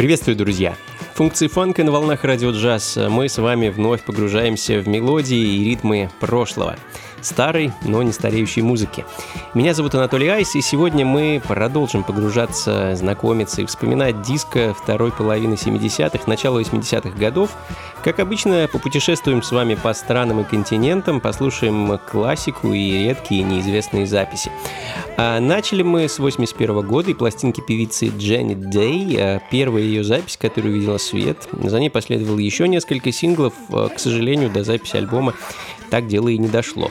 Приветствую, друзья! Функции фанка на волнах радио джаз. Мы с вами вновь погружаемся в мелодии и ритмы прошлого старой, но не стареющей музыки. Меня зовут Анатолий Айс, и сегодня мы продолжим погружаться, знакомиться и вспоминать диско второй половины 70-х, начала 80-х годов. Как обычно, попутешествуем с вами по странам и континентам, послушаем классику и редкие неизвестные записи. А начали мы с 81 года и пластинки певицы Дженнет Дэй. А первая ее запись, которая увидела свет. За ней последовало еще несколько синглов. А, к сожалению, до записи альбома так дело и не дошло.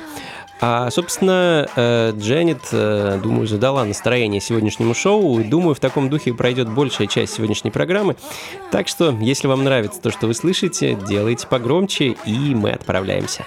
А, собственно, э, Дженнет, э, думаю, задала настроение сегодняшнему шоу. Думаю, в таком духе пройдет большая часть сегодняшней программы. Так что, если вам нравится то, что вы слышите, делайте погромче, и мы отправляемся.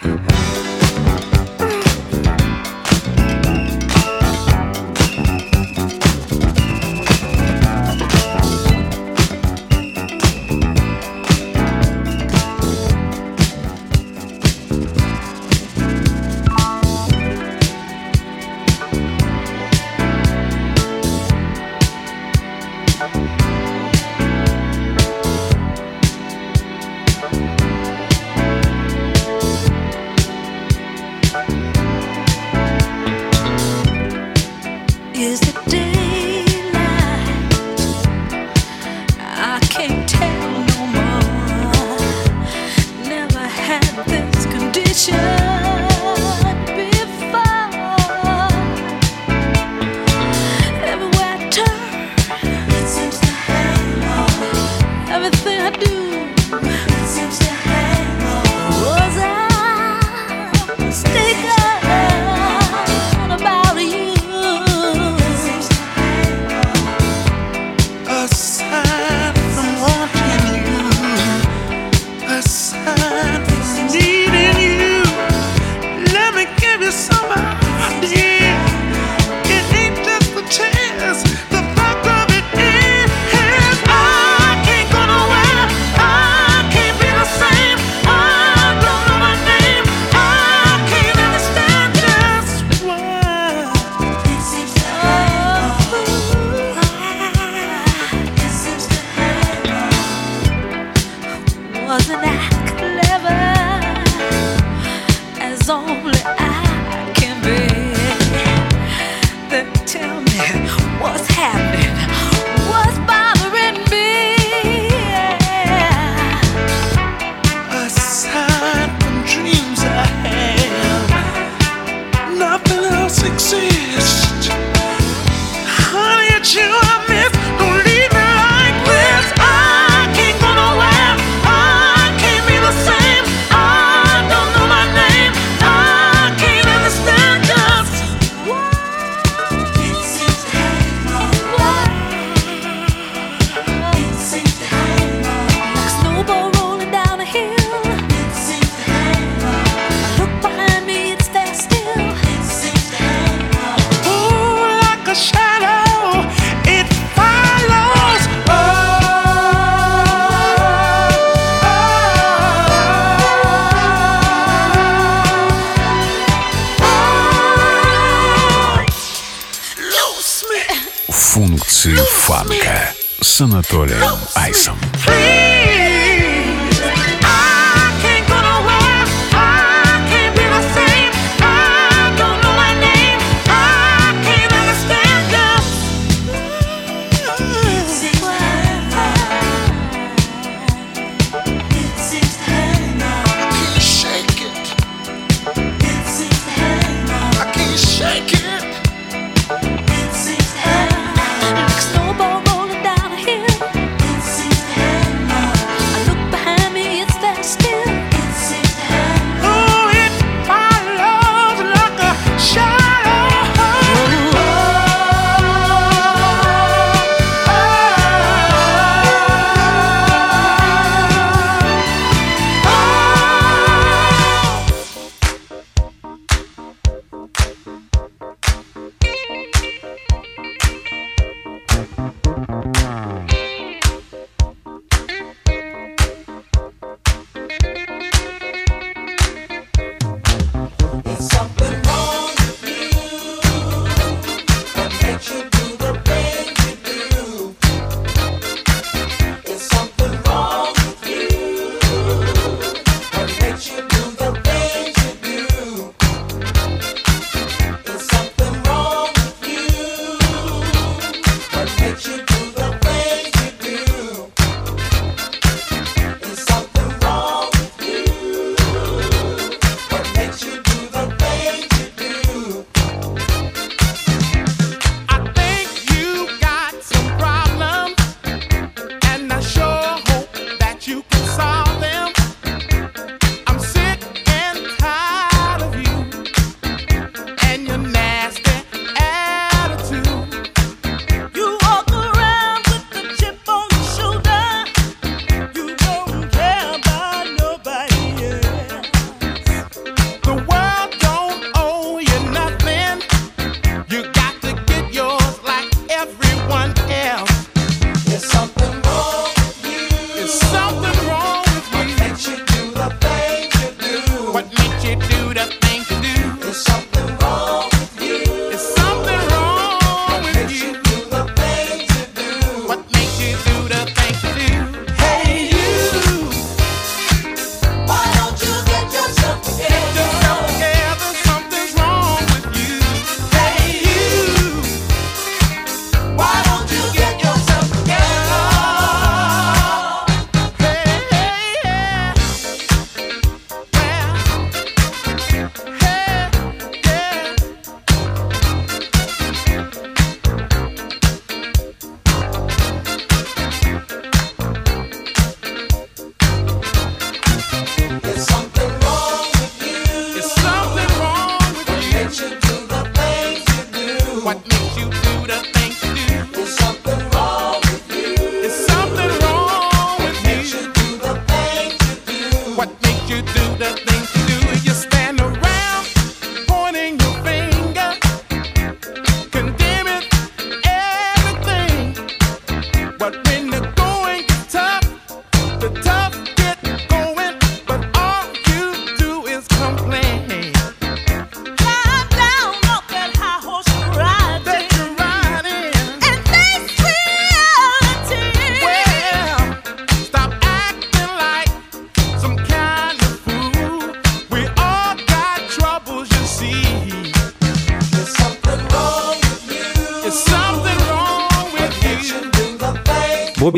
Анатолием Айсом. Бобби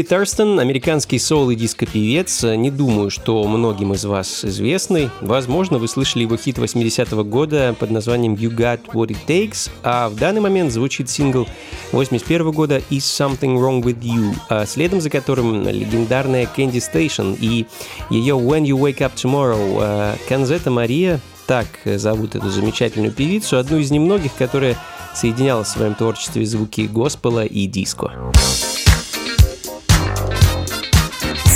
Терстон, американский соул и диско-певец. Не думаю, что многим из вас известный. Возможно, вы слышали его хит 80-го года под названием You Got What It Takes, а в данный момент звучит сингл 81 -го года Is Something Wrong With You, а следом за которым легендарная Candy Station и ее When You Wake Up Tomorrow. А Канзета Мария, так зовут эту замечательную певицу, одну из немногих, которая соединяла в своем творчестве звуки госпела и диско.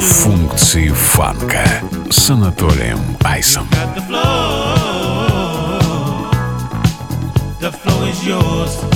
Функции фанка с Анатолием Айсом. The flow is yours.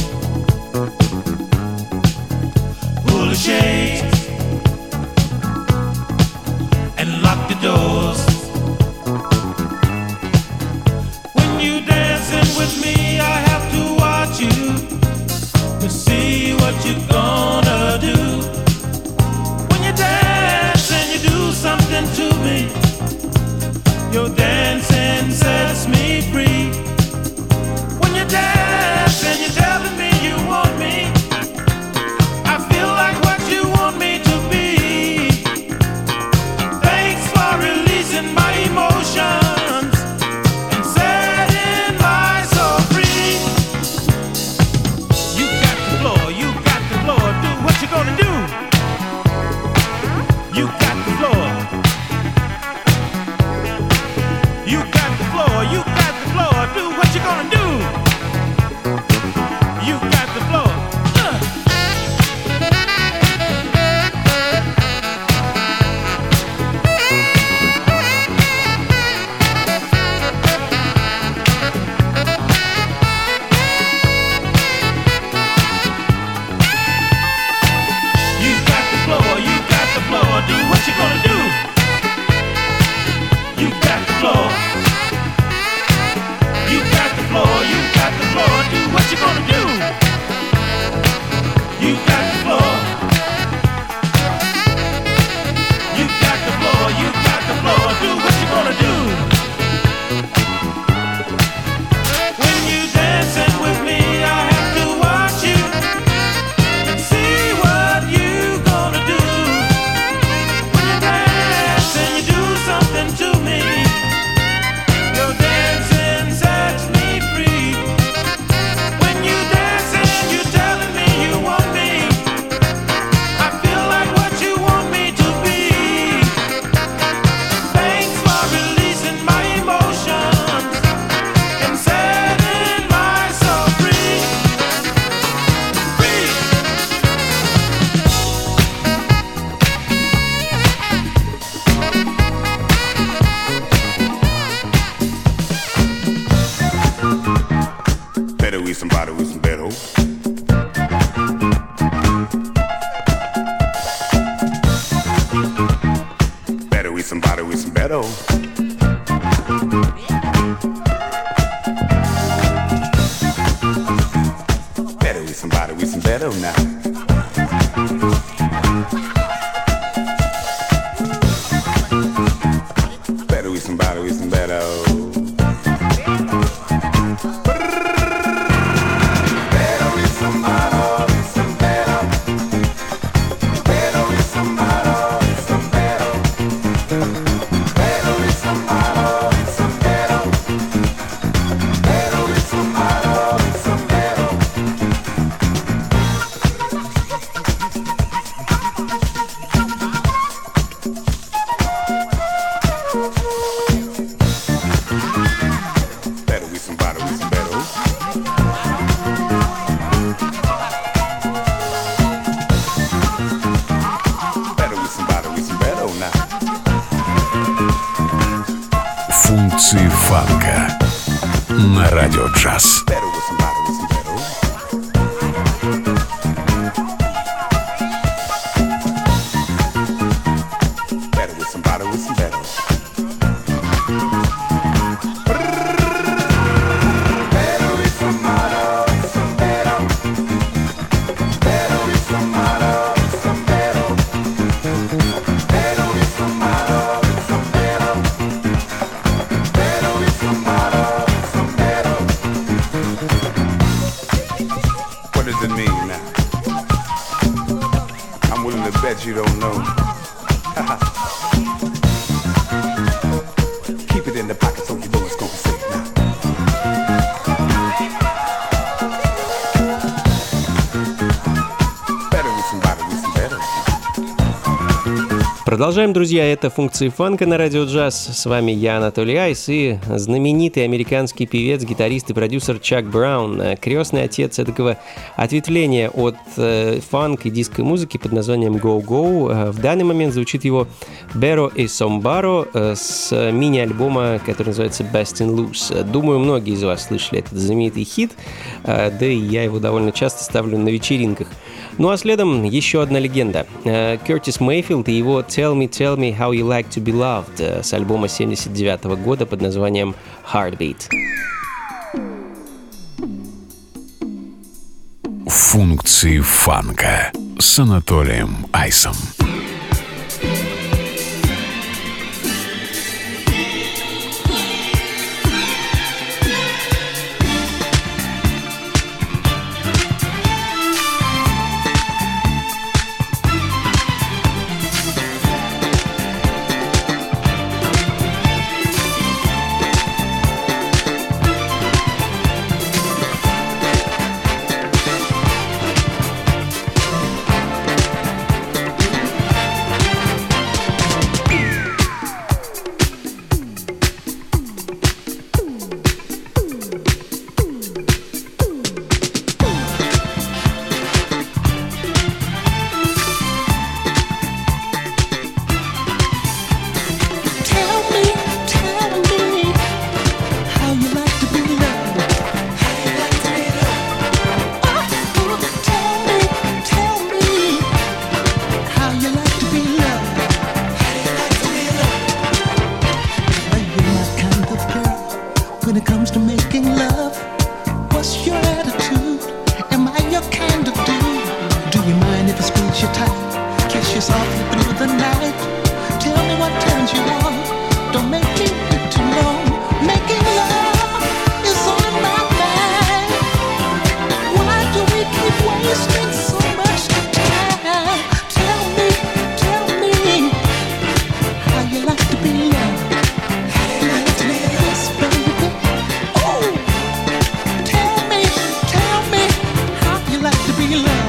Продолжаем, друзья, это функции фанка на радио джаз. С вами я, Анатолий Айс, и знаменитый американский певец, гитарист и продюсер Чак Браун, крестный отец этого ответвления от э, фанк и диско музыки под названием Go Go. Э, в данный момент звучит его Беро и Сомбаро э, с мини-альбома, который называется Best in Loose. Думаю, многие из вас слышали этот знаменитый хит, э, да и я его довольно часто ставлю на вечеринках. Ну а следом еще одна легенда. Э, Кертис Мейфилд и его Tell Me, Tell Me How You Like To Be Loved э, с альбома 79 года под названием Heartbeat. Функции фанка с Анатолием Айсом. to be loved.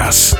Радио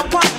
I want.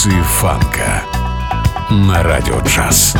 Функции фанка на радио джаз.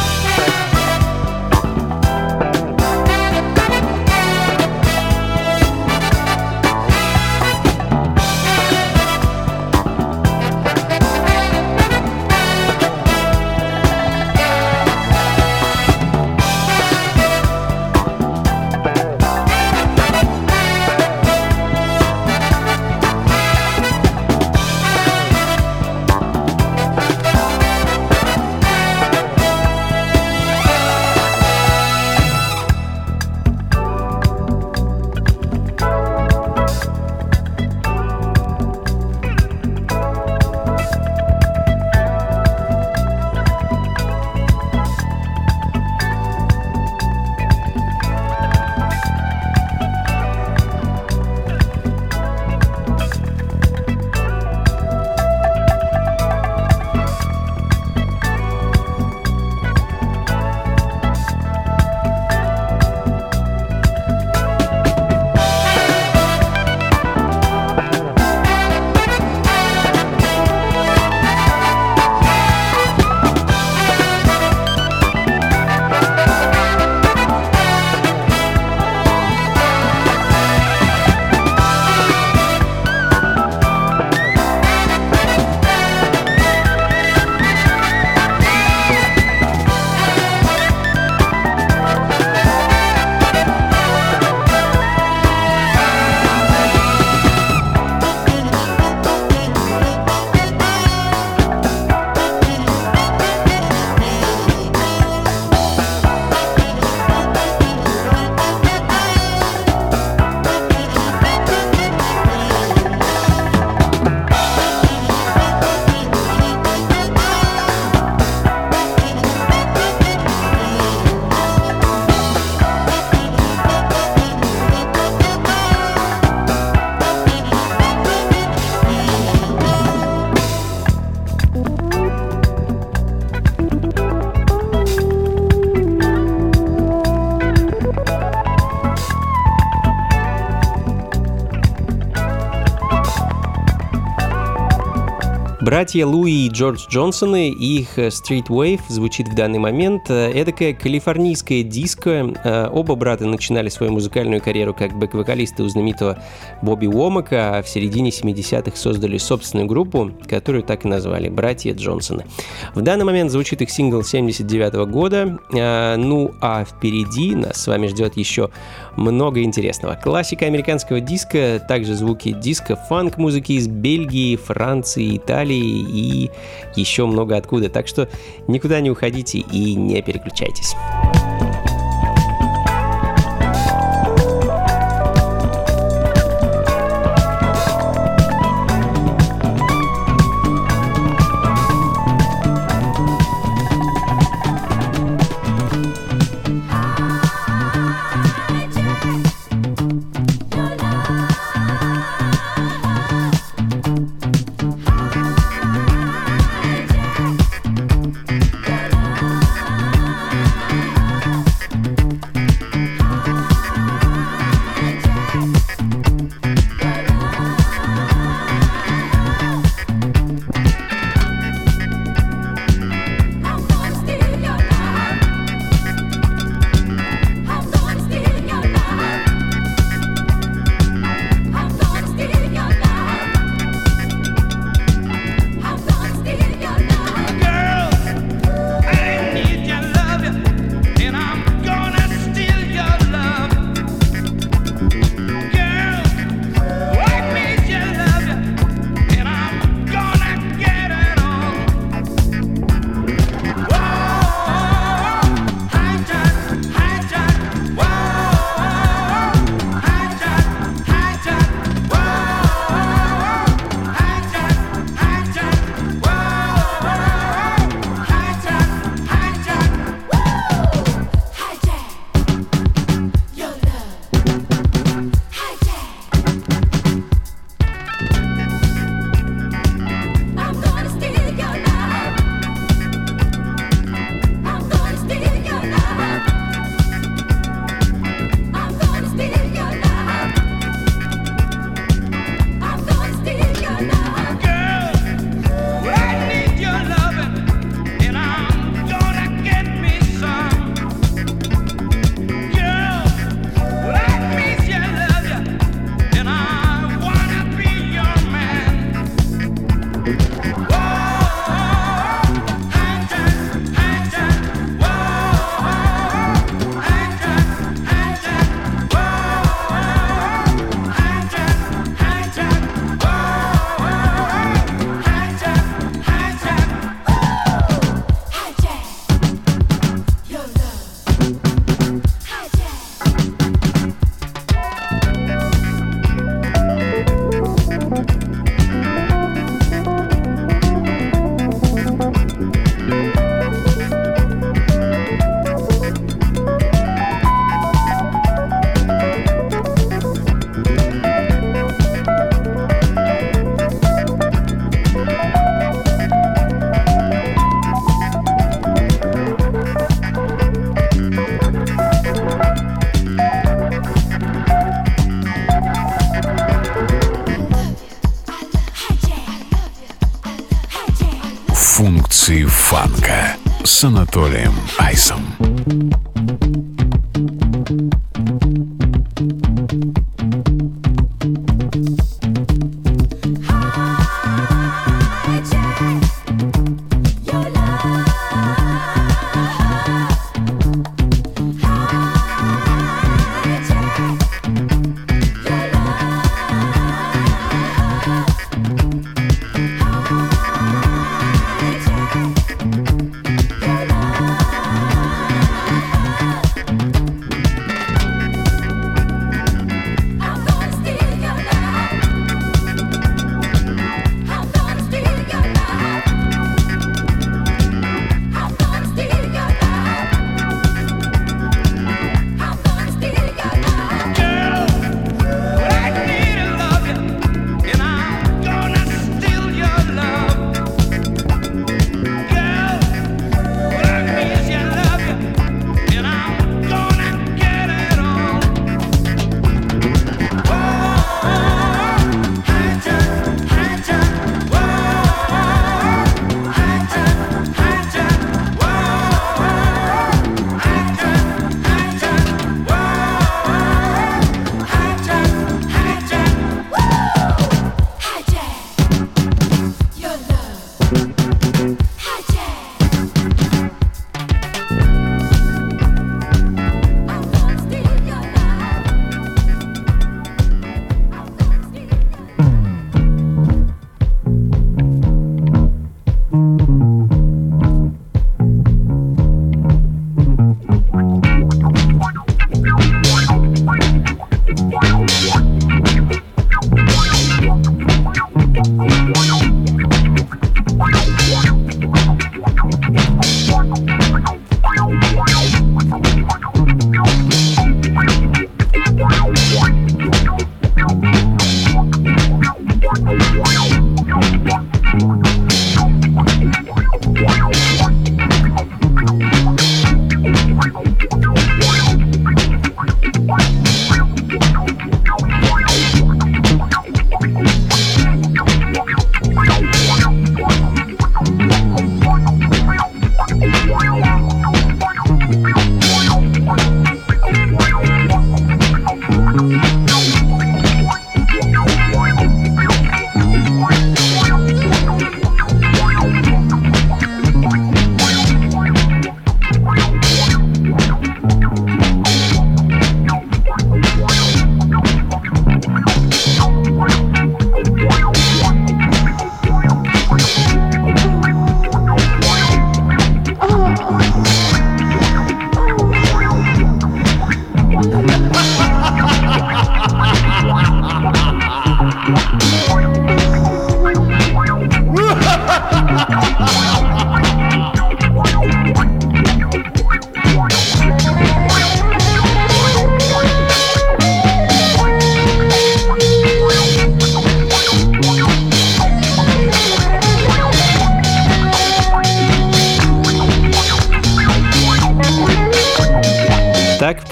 Братья Луи и Джордж Джонсоны их Street Wave звучит в данный момент. Эдакая калифорнийская диско. Э, оба брата начинали свою музыкальную карьеру как бэк-вокалисты у знаменитого Бобби Уомака, а в середине 70-х создали собственную группу, которую так и назвали «Братья Джонсоны». В данный момент звучит их сингл 79 -го года. Э, ну а впереди нас с вами ждет еще много интересного. Классика американского диска, также звуки диска, фанк-музыки из Бельгии, Франции, Италии и еще много откуда. Так что никуда не уходите и не переключайтесь.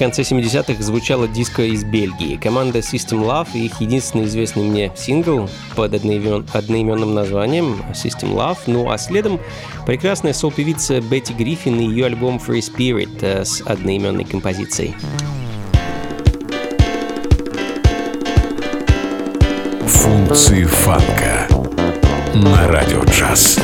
Конце 70-х звучала диско из Бельгии. Команда System Love и их единственный известный мне сингл под одноимен, одноименным названием System Love. Ну а следом прекрасная сол-певица Бетти Гриффин и ее альбом Free Spirit э, с одноименной композицией. Функции фанка на радио джаз.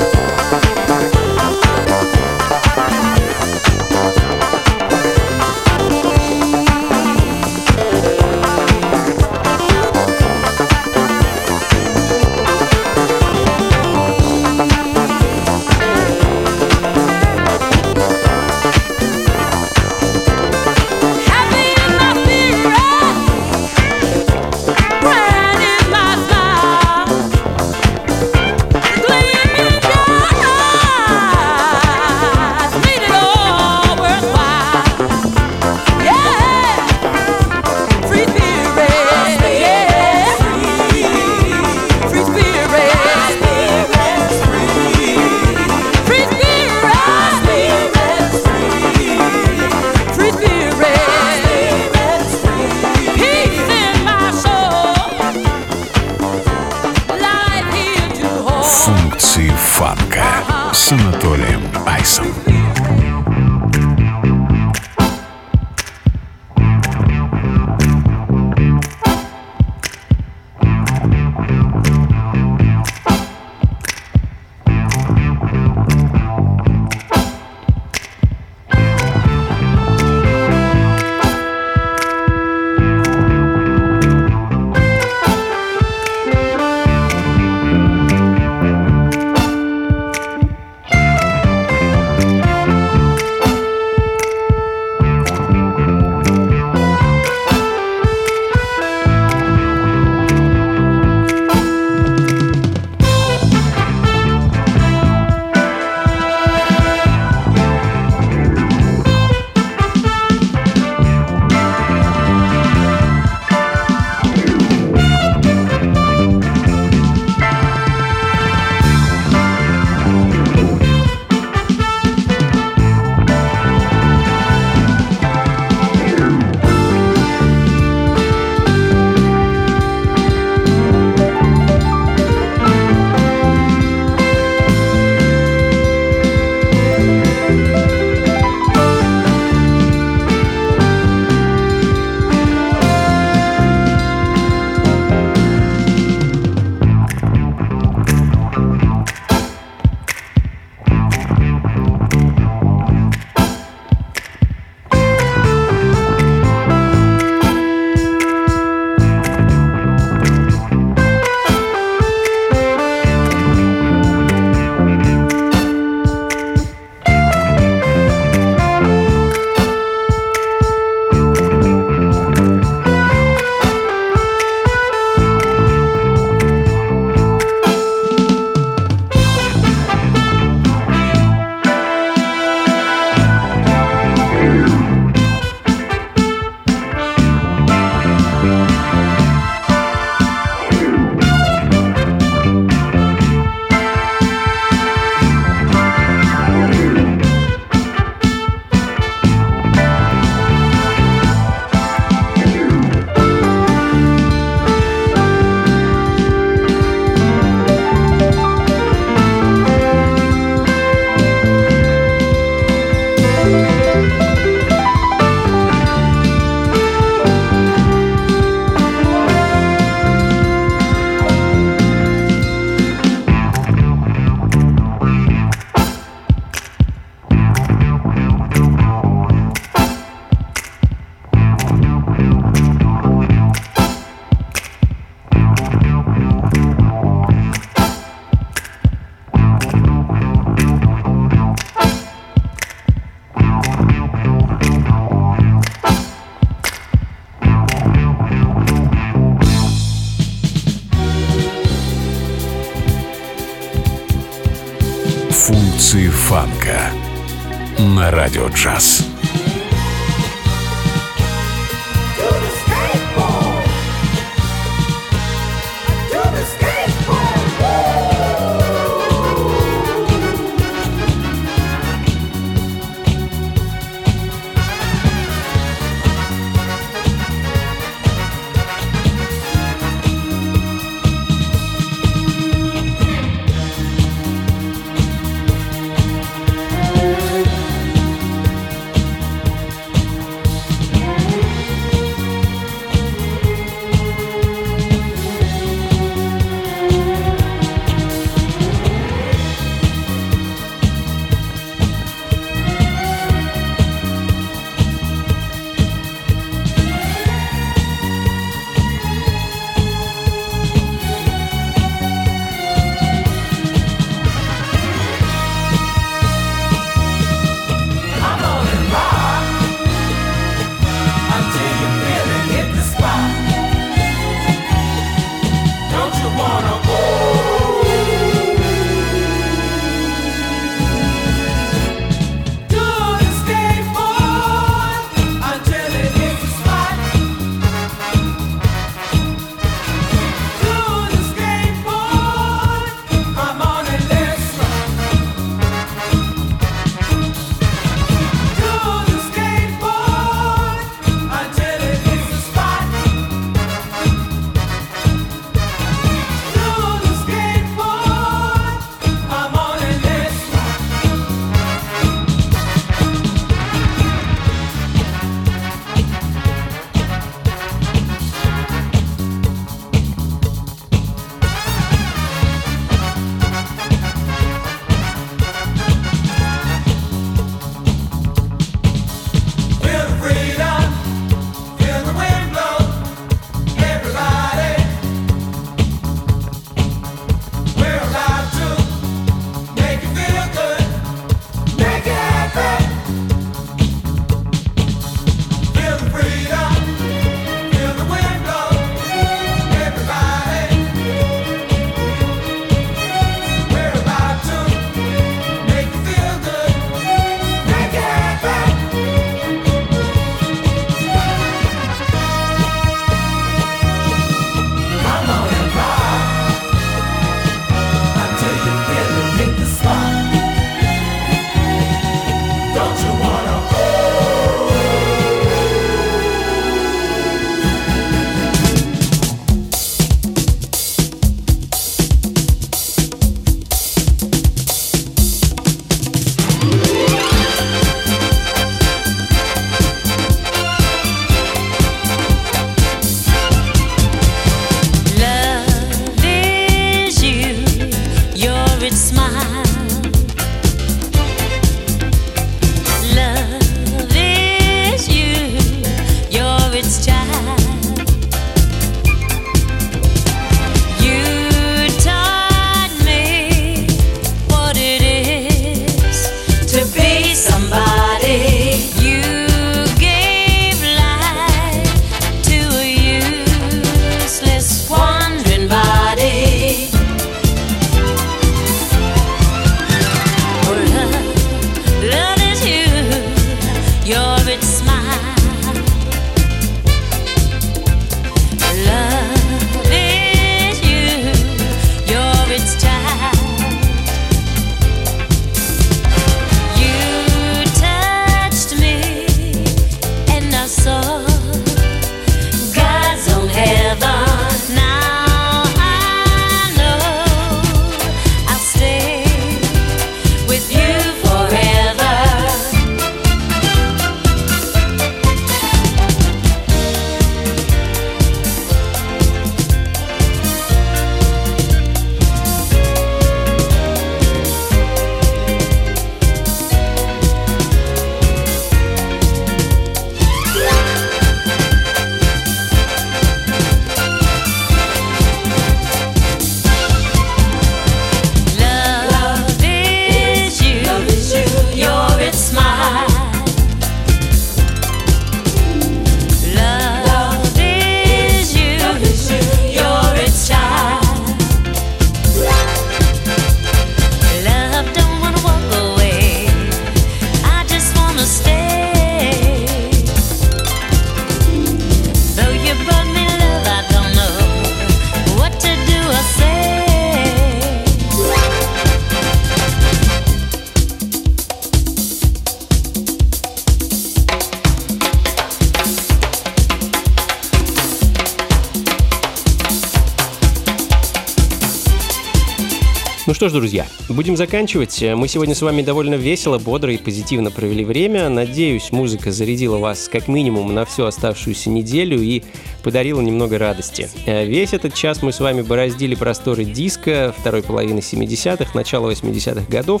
Ну что ж, друзья, будем заканчивать. Мы сегодня с вами довольно весело, бодро и позитивно провели время. Надеюсь, музыка зарядила вас как минимум на всю оставшуюся неделю и подарила немного радости. Э, Весь этот час мы с вами бороздили просторы диска второй половины 70-х, начала 80-х годов.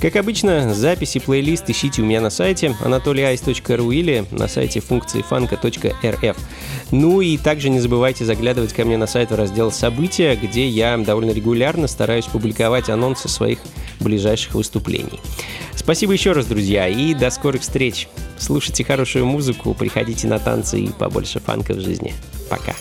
Как обычно, записи, плейлист ищите у меня на сайте anatolyice.ru или на сайте функции фанка.рф. Ну и также не забывайте заглядывать ко мне на сайт в раздел «События», где я довольно регулярно стараюсь публиковать анонсы своих ближайших выступлений. Спасибо еще раз, друзья, и до скорых встреч. Слушайте хорошую музыку, приходите на танцы и побольше фанка в жизни. Пока.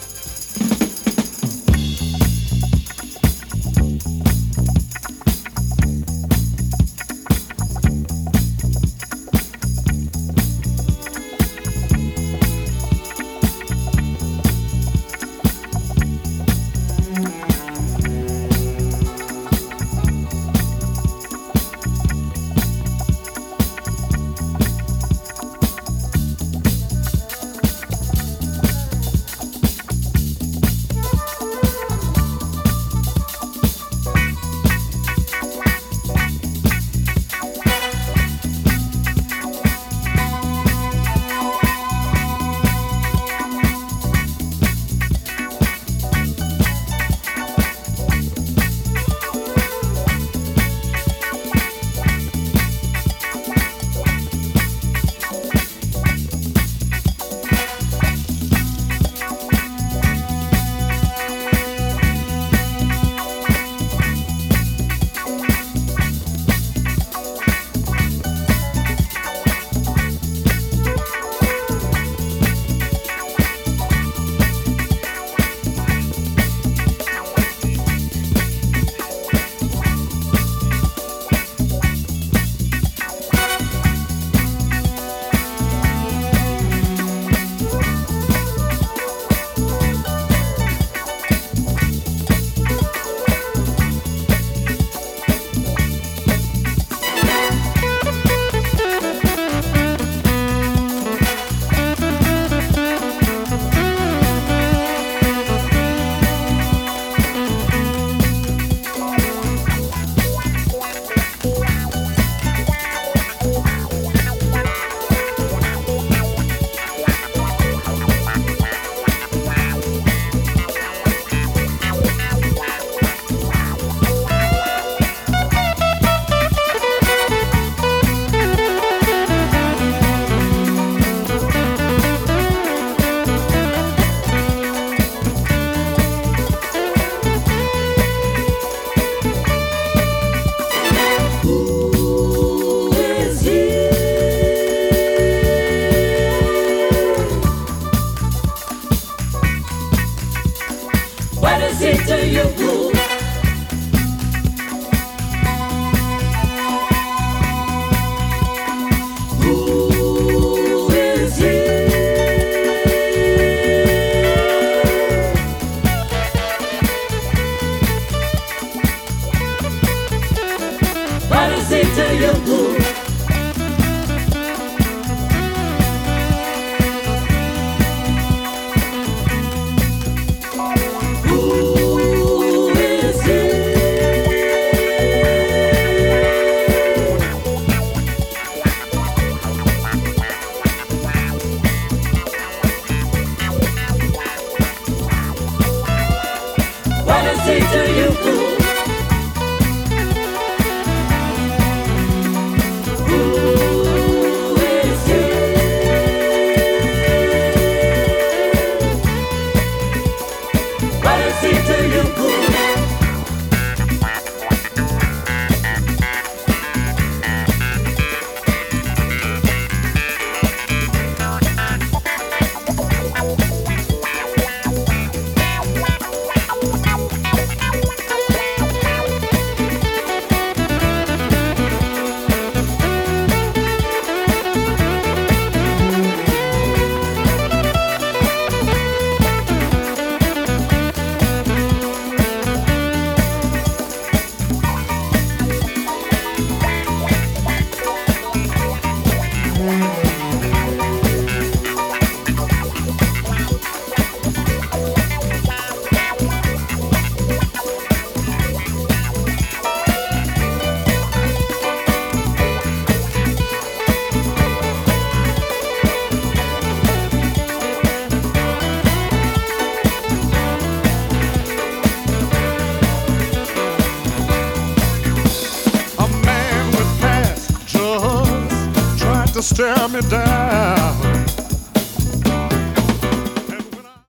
tear me down.